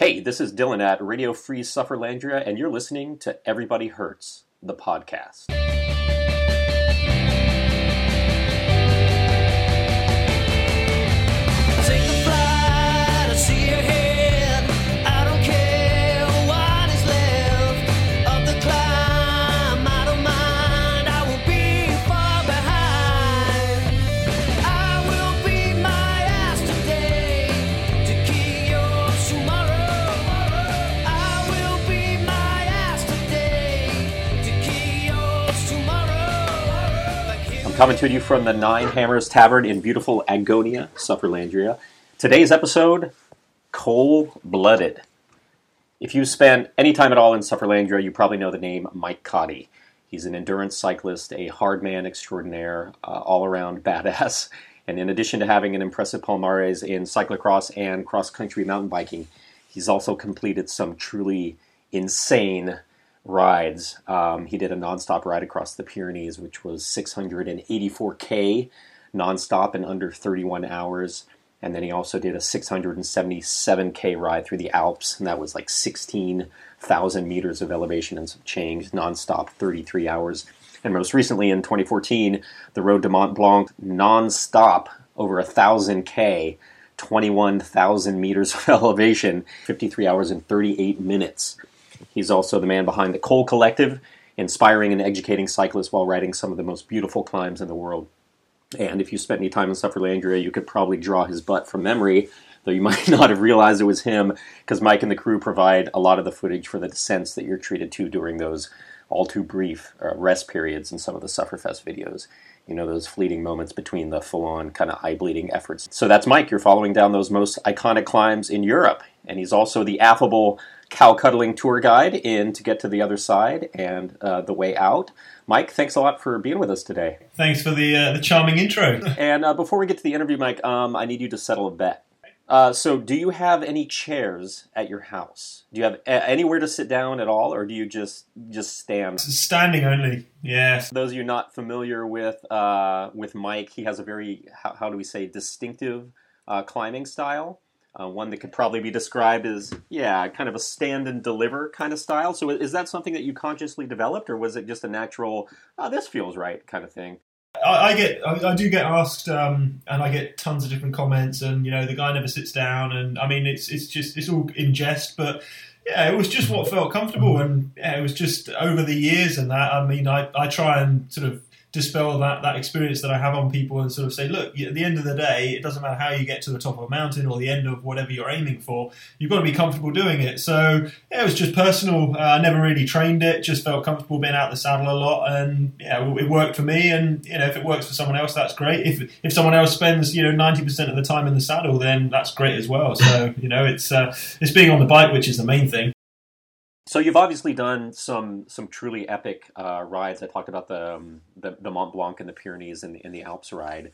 Hey, this is Dylan at Radio Free Sufferlandria, and you're listening to Everybody Hurts, the podcast. Coming to you from the Nine Hammers Tavern in beautiful Agonia, Sufferlandria. Today's episode Col-blooded. If you spent any time at all in Sufferlandria, you probably know the name Mike Cotty. He's an endurance cyclist, a hard man extraordinaire, uh, all around badass. And in addition to having an impressive palmares in cyclocross and cross country mountain biking, he's also completed some truly insane rides. Um, he did a nonstop ride across the Pyrenees, which was 684k nonstop in under 31 hours. And then he also did a 677k ride through the Alps, and that was like 16,000 meters of elevation and some change, nonstop, 33 hours. And most recently in 2014, the Road to Mont Blanc nonstop over a thousand k, 21,000 meters of elevation, 53 hours and 38 minutes. He's also the man behind the Col Collective, inspiring and educating cyclists while riding some of the most beautiful climbs in the world. And if you spent any time in Sufferlandria, you could probably draw his butt from memory, though you might not have realized it was him, because Mike and the crew provide a lot of the footage for the descents that you're treated to during those all too brief uh, rest periods in some of the Sufferfest videos. You know, those fleeting moments between the full on kind of eye bleeding efforts. So that's Mike. You're following down those most iconic climbs in Europe. And he's also the affable cow cuddling tour guide in To Get to the Other Side and uh, The Way Out. Mike, thanks a lot for being with us today. Thanks for the uh, the charming intro. And uh, before we get to the interview, Mike, um, I need you to settle a bet. Uh, so, do you have any chairs at your house? Do you have a- anywhere to sit down at all, or do you just just stand? Standing only. Yes. For those of you not familiar with uh, with Mike, he has a very how, how do we say distinctive uh, climbing style. Uh, one that could probably be described as yeah, kind of a stand and deliver kind of style. So, is that something that you consciously developed, or was it just a natural? Oh, this feels right kind of thing. I, I get I, I do get asked um, and I get tons of different comments and you know the guy never sits down and I mean it's it's just it's all in jest but yeah it was just what felt comfortable and yeah, it was just over the years and that I mean I, I try and sort of dispel that that experience that I have on people and sort of say look at the end of the day it doesn't matter how you get to the top of a mountain or the end of whatever you're aiming for you've got to be comfortable doing it. So yeah, it was just personal. Uh, I never really trained it just felt comfortable being out the saddle a lot and yeah it worked for me and you know if it works for someone else that's great. If if someone else spends you know 90% of the time in the saddle then that's great as well. So you know it's uh, it's being on the bike which is the main thing So you've obviously done some some truly epic uh, rides. I talked about the, um, the the Mont Blanc and the Pyrenees and the, and the Alps ride.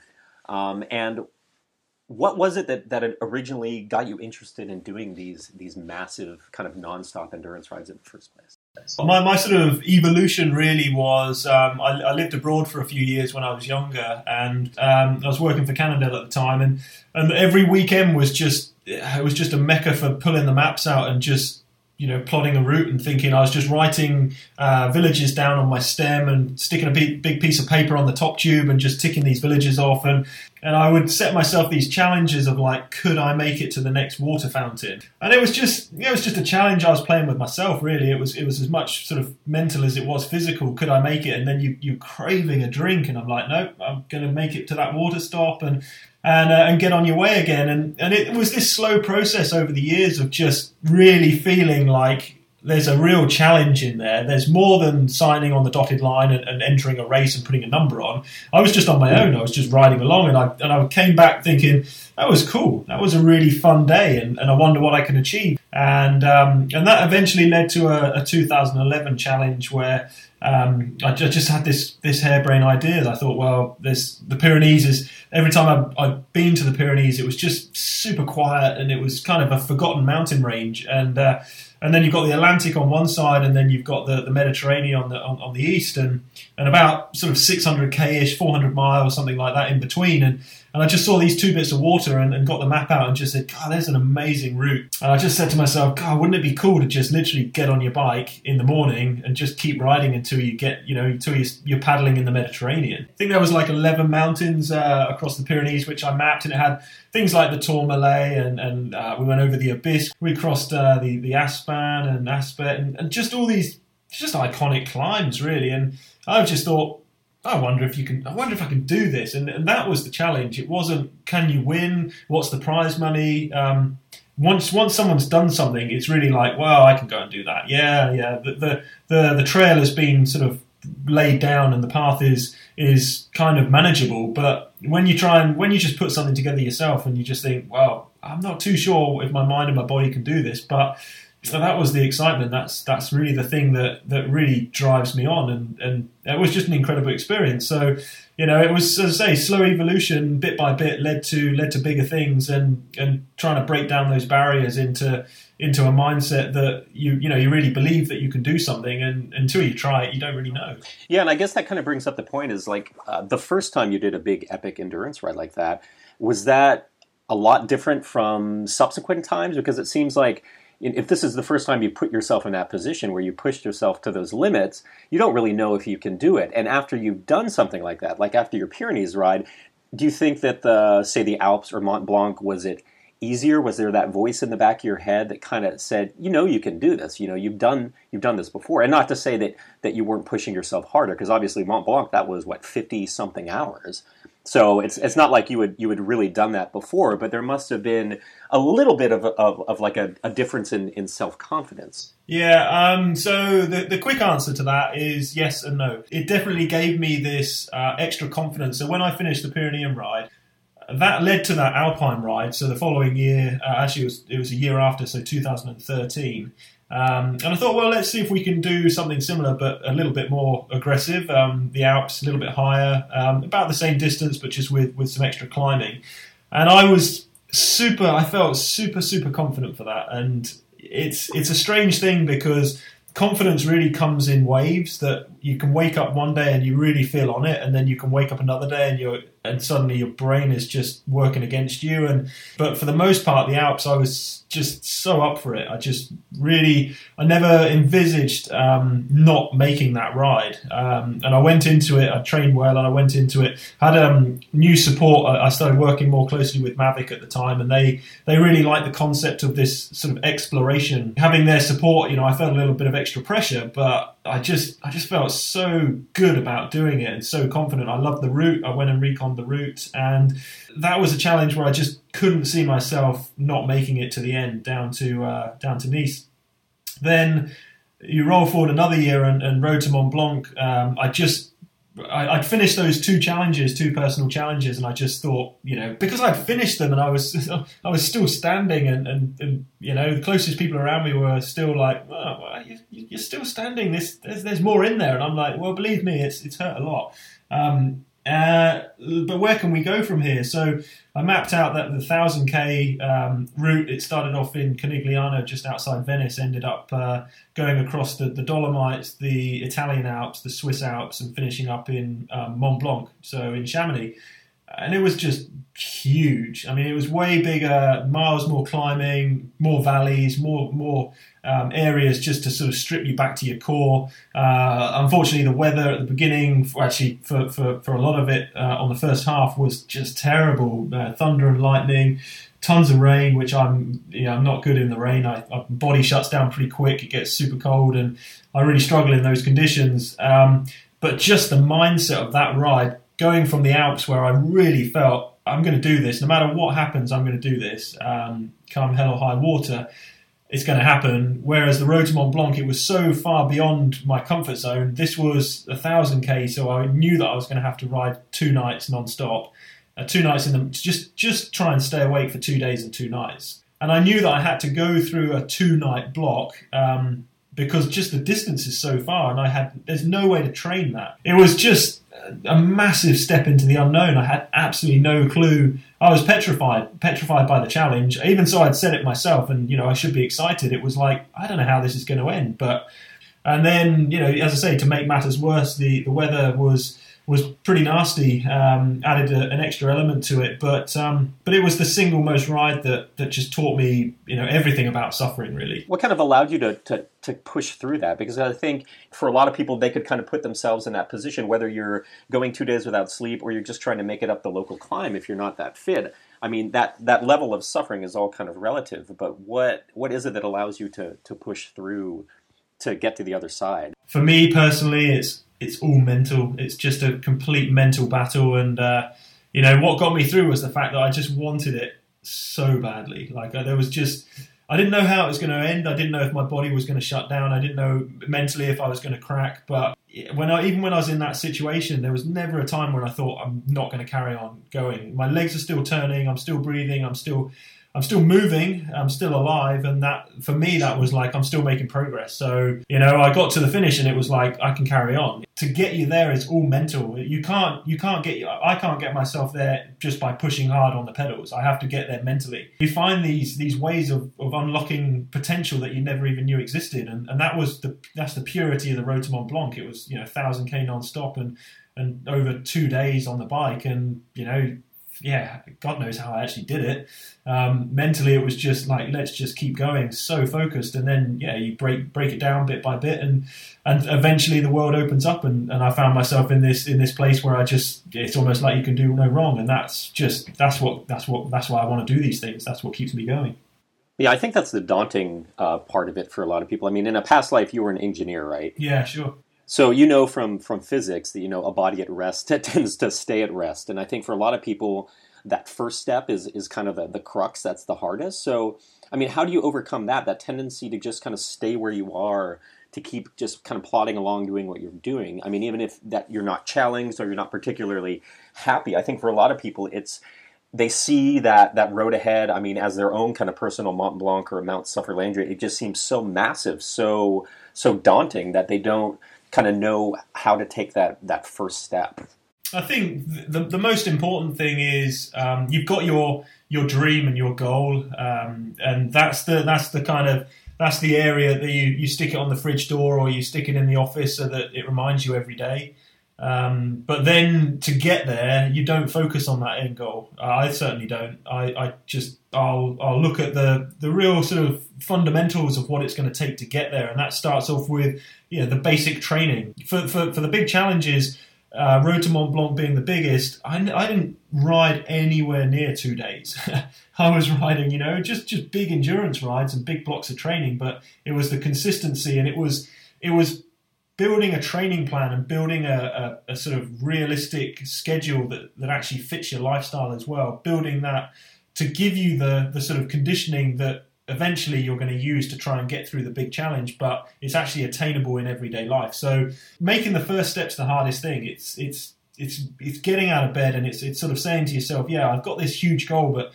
Um, and what was it that, that originally got you interested in doing these these massive kind of nonstop endurance rides in the first place? My, my sort of evolution really was um, I, I lived abroad for a few years when I was younger, and um, I was working for Cannondale at the time, and, and every weekend was just it was just a mecca for pulling the maps out and just you know plotting a route and thinking I was just writing uh, villages down on my stem and sticking a big, big piece of paper on the top tube and just ticking these villages off. And and I would set myself these challenges of like could I make it to the next water fountain? And it was just it was just a challenge I was playing with myself really. It was it was as much sort of mental as it was physical. Could I make it? And then you you're craving a drink and I'm like nope I'm gonna make it to that water stop. And and, uh, and get on your way again. And, and it was this slow process over the years of just really feeling like there's a real challenge in there. There's more than signing on the dotted line and, and entering a race and putting a number on. I was just on my own. I was just riding along, and I and I came back thinking that was cool. That was a really fun day, and, and I wonder what I can achieve. And um, and that eventually led to a, a 2011 challenge where um, I ju- just had this this harebrained idea. I thought, well, there's the Pyrenees is every time I've, I've been to the Pyrenees, it was just super quiet and it was kind of a forgotten mountain range. And uh, and then you've got the Atlantic on one side, and then you've got the, the Mediterranean on the on, on the east, and and about sort of 600k ish, 400 miles, or something like that in between. And And I just saw these two bits of water and, and got the map out and just said, God, there's an amazing route. And I just said to myself, God, wouldn't it be cool to just literally get on your bike in the morning and just keep riding until you get, you know, until you're, you're paddling in the Mediterranean? I think there was like 11 mountains uh, across the Pyrenees, which I mapped, and it had things like the Tourmalet, and, and uh, we went over the Aubisque. We crossed uh, the, the Aspin and Aspet, and, and just all these just iconic climbs, really. And I just thought, I wonder if you can. I wonder if I can do this, and, and that was the challenge. It wasn't can you win? What's the prize money? Um, once once someone's done something, it's really like, well, I can go and do that. Yeah, yeah. The the the, the trail has been sort of laid down, and the path is is kind of manageable. But when you try and when you just put something together yourself, and you just think, well, I'm not too sure if my mind and my body can do this, but so that was the excitement. That's that's really the thing that that really drives me on, and and it was just an incredible experience. So, you know, it was as I say, slow evolution, bit by bit, led to led to bigger things, and and trying to break down those barriers into into a mindset that you you know you really believe that you can do something, and until you try it, you don't really know. Yeah, and I guess that kind of brings up the point is like uh, the first time you did a big epic endurance ride like that, was that a lot different from subsequent times? Because it seems like if this is the first time you put yourself in that position where you pushed yourself to those limits, you don't really know if you can do it. And after you've done something like that, like after your Pyrenees ride, do you think that the say the Alps or Mont Blanc was it easier? Was there that voice in the back of your head that kind of said, you know, you can do this. You know, you've done you've done this before, and not to say that that you weren't pushing yourself harder, because obviously Mont Blanc that was what fifty something hours. So it's it's not like you would you would really done that before, but there must have been a little bit of of, of like a, a difference in, in self confidence. Yeah, um, so the, the quick answer to that is yes and no. It definitely gave me this uh, extra confidence. So when I finished the Pyrenean ride, that led to that Alpine ride. So the following year, uh, actually, it was, it was a year after, so 2013. Um, and I thought, well, let's see if we can do something similar, but a little bit more aggressive. Um, the Alps, a little bit higher, um, about the same distance, but just with, with some extra climbing. And I was super, I felt super, super confident for that. And it's it's a strange thing because confidence really comes in waves that you can wake up one day and you really feel on it and then you can wake up another day and you're and suddenly your brain is just working against you. And but for the most part the alps i was just so up for it. I just really i never envisaged um, not making that ride. Um, and i went into it i trained well and i went into it had um, new support. I, I started working more closely with mavic at the time and they they really liked the concept of this sort of exploration. Having their support you know i felt a little bit of extra pressure but I just I just felt so good about doing it and so confident. I loved the route. I went and reconned the route, and that was a challenge where I just couldn't see myself not making it to the end down to uh, down to Nice. Then you roll forward another year and, and road to Mont Blanc. Um, I just I, I'd finished those two challenges, two personal challenges, and I just thought, you know, because I'd finished them and I was I was still standing, and, and, and you know, the closest people around me were still like, oh, well, you, you're still standing. This there's, there's more in there, and I'm like, well, believe me, it's it's hurt a lot. Um, uh, but where can we go from here? So I mapped out that the 1000k um, route, it started off in Conegliano, just outside Venice, ended up uh, going across the, the, Dolomites, the Italian Alps, the Swiss Alps, and finishing up in um, Mont Blanc, so in Chamonix. And it was just huge. I mean, it was way bigger, miles more climbing, more valleys, more more um, areas just to sort of strip you back to your core. Uh, unfortunately, the weather at the beginning, actually for, for, for a lot of it uh, on the first half, was just terrible. Uh, thunder and lightning, tons of rain, which I'm you know, I'm not good in the rain. I, my body shuts down pretty quick. It gets super cold, and I really struggle in those conditions. Um, but just the mindset of that ride, going from the Alps, where I really felt I'm going to do this, no matter what happens, I'm going to do this, um, come hell or high water it's going to happen. Whereas the road to Mont Blanc, it was so far beyond my comfort zone. This was a thousand k, so I knew that I was going to have to ride two nights non-stop, uh, two nights in them, just just try and stay awake for two days and two nights. And I knew that I had to go through a two-night block um, because just the distance is so far, and I had there's no way to train that. It was just a massive step into the unknown. I had absolutely no clue. I was petrified, petrified by the challenge. Even so, I'd said it myself, and you know, I should be excited. It was like I don't know how this is going to end, but and then you know, as I say, to make matters worse, the the weather was was pretty nasty. Um, added a, an extra element to it, but um, but it was the single most ride that that just taught me you know everything about suffering really. What kind of allowed you to, to, to push through that? Because I think for a lot of people, they could kind of put themselves in that position, whether you're going two days without sleep or you're just trying to make it up the local climb if you're not that fit. I mean, that, that level of suffering is all kind of relative, but what, what is it that allows you to, to push through to get to the other side? For me personally, it's it's all mental. It's just a complete mental battle, and uh, you know what got me through was the fact that I just wanted it so badly. Like uh, there was just I didn't know how it was going to end. I didn't know if my body was going to shut down. I didn't know mentally if I was going to crack. But when I even when I was in that situation, there was never a time when I thought I'm not going to carry on going. My legs are still turning. I'm still breathing. I'm still I'm still moving, I'm still alive, and that for me that was like I'm still making progress. So you know, I got to the finish, and it was like I can carry on. To get you there is all mental. You can't you can't get I can't get myself there just by pushing hard on the pedals. I have to get there mentally. You find these these ways of, of unlocking potential that you never even knew existed, and, and that was the that's the purity of the Road to Mont Blanc. It was you know thousand k non-stop and and over two days on the bike, and you know yeah, God knows how I actually did it. Um, mentally, it was just like let's just keep going, so focused, and then yeah, you break break it down bit by bit, and and eventually the world opens up, and, and I found myself in this in this place where I just it's almost like you can do no wrong, and that's just that's what that's what that's why I want to do these things. That's what keeps me going. Yeah, I think that's the daunting uh, part of it for a lot of people. I mean, in a past life, you were an engineer, right? Yeah, sure. So you know from from physics that you know a body at rest tends to stay at rest, and I think for a lot of people that first step is is kind of the, the crux that's the hardest. So I mean, how do you overcome that that tendency to just kind of stay where you are? To keep just kind of plodding along doing what you're doing. I mean, even if that you're not challenged or you're not particularly happy, I think for a lot of people it's they see that that road ahead. I mean, as their own kind of personal Mont Blanc or Mount Sufferlandria, it just seems so massive, so so daunting that they don't kind of know how to take that that first step. I think the the most important thing is um, you've got your your dream and your goal, um, and that's the that's the kind of that's the area that you, you stick it on the fridge door or you stick it in the office so that it reminds you every day. Um, but then to get there, you don't focus on that end goal. I certainly don't. I, I just I'll I'll look at the the real sort of fundamentals of what it's going to take to get there, and that starts off with you know the basic training for for, for the big challenges uh, Road to Mont Blanc being the biggest, I, I didn't ride anywhere near two days. I was riding, you know, just just big endurance rides and big blocks of training, but it was the consistency and it was it was building a training plan and building a, a, a sort of realistic schedule that, that actually fits your lifestyle as well. Building that to give you the the sort of conditioning that eventually you're going to use to try and get through the big challenge, but it's actually attainable in everyday life. So making the first step's the hardest thing. It's it's it's it's getting out of bed and it's it's sort of saying to yourself, yeah, I've got this huge goal, but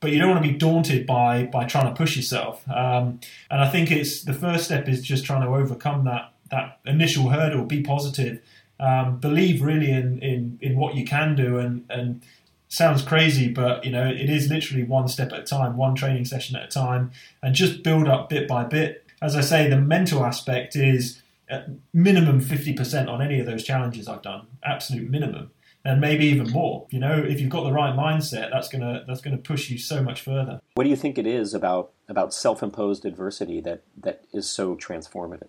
but you don't want to be daunted by by trying to push yourself. Um, and I think it's the first step is just trying to overcome that that initial hurdle. Be positive. Um, believe really in, in in what you can do and and sounds crazy, but you know it is literally one step at a time, one training session at a time, and just build up bit by bit. As I say, the mental aspect is at minimum fifty percent on any of those challenges I've done, absolute minimum, and maybe even more. You know, if you've got the right mindset, that's gonna that's gonna push you so much further. What do you think it is about about self-imposed adversity that that is so transformative?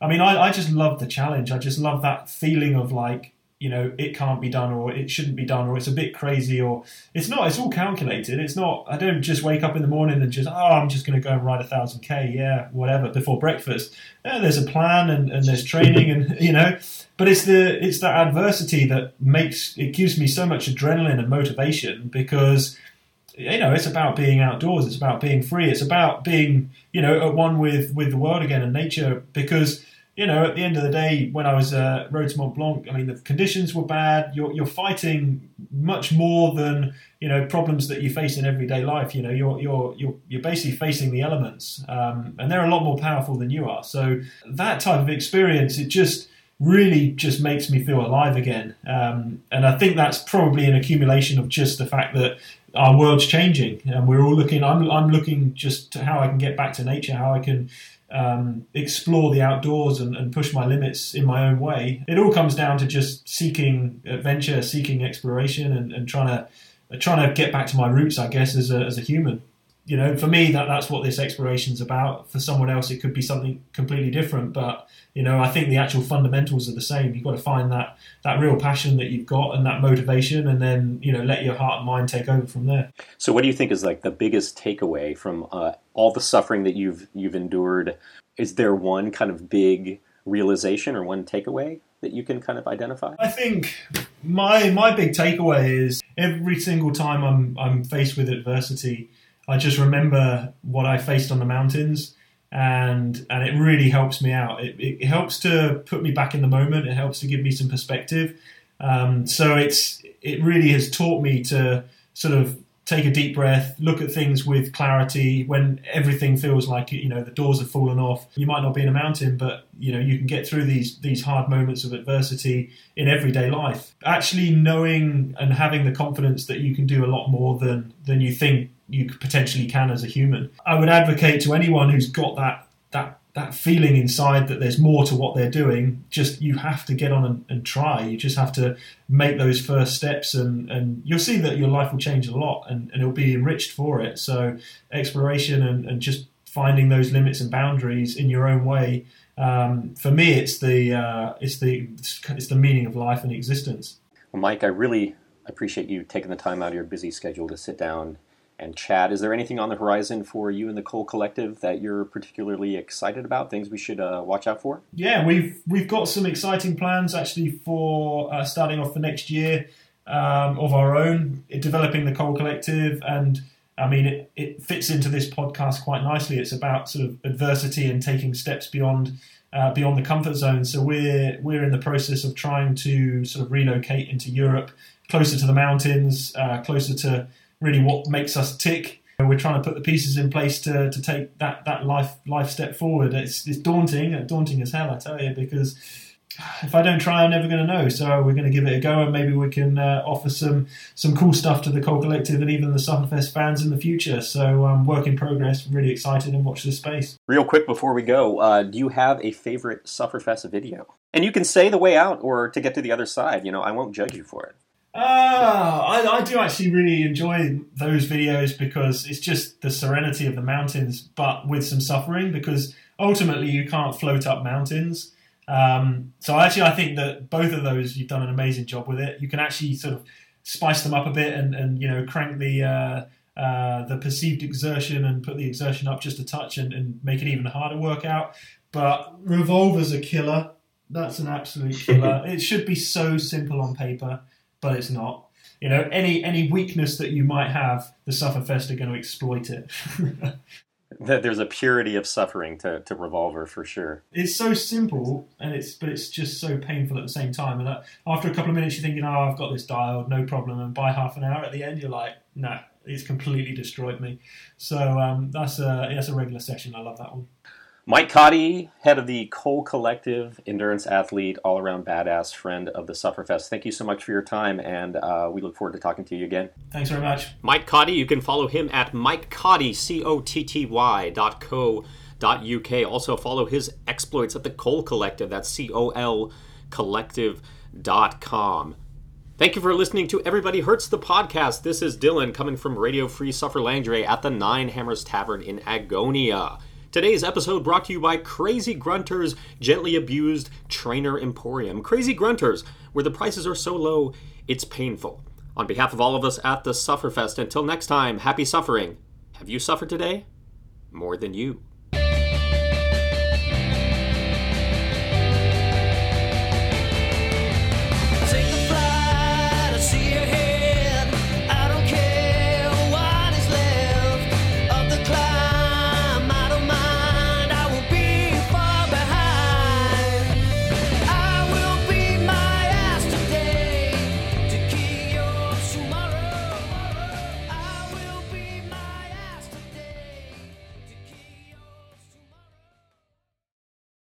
I mean, I, I just love the challenge. I just love that feeling of like you know it can't be done or it shouldn't be done or it's a bit crazy or it's not it's all calculated. It's not i don't just wake up in the morning and just oh i'm just going to go and ride a thousand k yeah whatever before breakfast. Yeah, there's a plan and, and there's training and you know but it's the it's that adversity that makes it gives me so much adrenaline and motivation because you know it's about being outdoors it's about being free it's about being you know at one with with the world again and nature because you know, at the end of the day, when I was uh, Road to Mont Blanc, I mean, the conditions were bad. You're, you're fighting much more than you know problems that you face in everyday life. You know, you're you're you're, you're basically facing the elements, um, and they're a lot more powerful than you are. So that type of experience, it just really just makes me feel alive again. Um, and I think that's probably an accumulation of just the fact that our world's changing, and we're all looking. I'm I'm looking just to how I can get back to nature, how I can um, explore the outdoors and, and push my limits in my own way. It all comes down to just seeking adventure, seeking exploration, and, and trying to trying to get back to my roots, I guess, as a as a human. You know, for me, that that's what this exploration's about. For someone else, it could be something completely different. But you know, I think the actual fundamentals are the same. You've got to find that that real passion that you've got and that motivation, and then you know, let your heart and mind take over from there. So, what do you think is like the biggest takeaway from uh, all the suffering that you've you've endured? Is there one kind of big realization or one takeaway that you can kind of identify? I think my my big takeaway is every single time I'm I'm faced with adversity, I just remember what I faced on the mountains, and and it really helps me out. It, it, helps to put me back in the moment. It helps to give me some perspective. Um, so it's it really has taught me to sort of take a deep breath, look at things with clarity when everything feels like you know the doors have fallen off. You might not be in a mountain, but you know you can get through these these hard moments of adversity in everyday life. Actually knowing and having the confidence that you can do a lot more than than you think you potentially can as a human. I would advocate to anyone who's got that that that feeling inside that there's more to what they're doing, just you have to get on and, and, try. You just have to make those first steps, and, and you'll see that your life will change a lot and, and it'll be enriched for it. So, exploration and, and just finding those limits and boundaries in your own way. Um, for me, it's the uh, it's the it's the meaning of life and existence. Well, Mike, I really appreciate you taking the time out of your busy schedule to sit down and chat. Is there anything on the horizon for you and the Col Collective that you're particularly excited about? Things we should uh, watch out for? Yeah, we've we've got some exciting plans actually for uh, starting off the next year um, of our own, developing the Col Collective, and I mean it, it fits into this podcast quite nicely. It's about sort of adversity and taking steps beyond. Uh, beyond the comfort zone, so we're we're in the process of trying to sort of relocate into Europe, closer to the mountains, uh, closer to really what makes us tick. We're trying to put the pieces in place to, to take that, that life life step forward. It's, it's daunting, daunting as hell, I tell you, because if I don't try, I'm never going to know. So we're going to give it a go, and maybe we can uh, offer some some cool stuff to the Col Collective and even the Sufferfest fans in the future. So um, work in progress. Really excited and watch this space. Real quick before we go, uh, do you have a favorite Sufferfest video? And you can say the way out or to get to the other side. You know, I won't judge you for it. Ah, I, I do actually really enjoy those videos because it's just the serenity of the mountains, but with some suffering. Because ultimately, you can't float up mountains. Um, so actually, I think that both of those you've done an amazing job with it. You can actually sort of spice them up a bit and, and you know crank the uh, uh, the perceived exertion and put the exertion up just a touch and, and make it even harder workout. But Revolver's a killer. That's an absolute killer. it should be so simple on paper but it's not. You know, any any weakness that you might have, the Sufferfest are going to exploit it. There's a purity of suffering to, to Revolver for sure. It's so simple, and it's but it's just so painful at the same time. And after a couple of minutes, you're thinking, "Oh, I've got this dialed, no problem." And by half an hour at the end, you're like, "Nah, it's completely destroyed me." So um, that's a that's a regular session. I love that one. Mike Cotty, head of the Col Collective, endurance athlete, all around badass friend of the Sufferfest. Thank you so much for your time, and uh, we look forward to talking to you again. Thanks very much. Mike Cotty, you can follow him at Mike Cotty, C O T T Y dot co dot UK. Also, follow his exploits at the Col Collective, that's C O L collective.com. Thank you for listening to Everybody Hurts the podcast. This is Dylan coming from Radio Free Sufferlandria at the Nine Hammers Tavern in Agonia. Today's episode brought to you by Crazy Grunters Gently Abused Trainer Emporium. Crazy Grunters, where the prices are so low, it's painful. On behalf of all of us at the Sufferfest, until next time, happy suffering. Have you suffered today? More than you.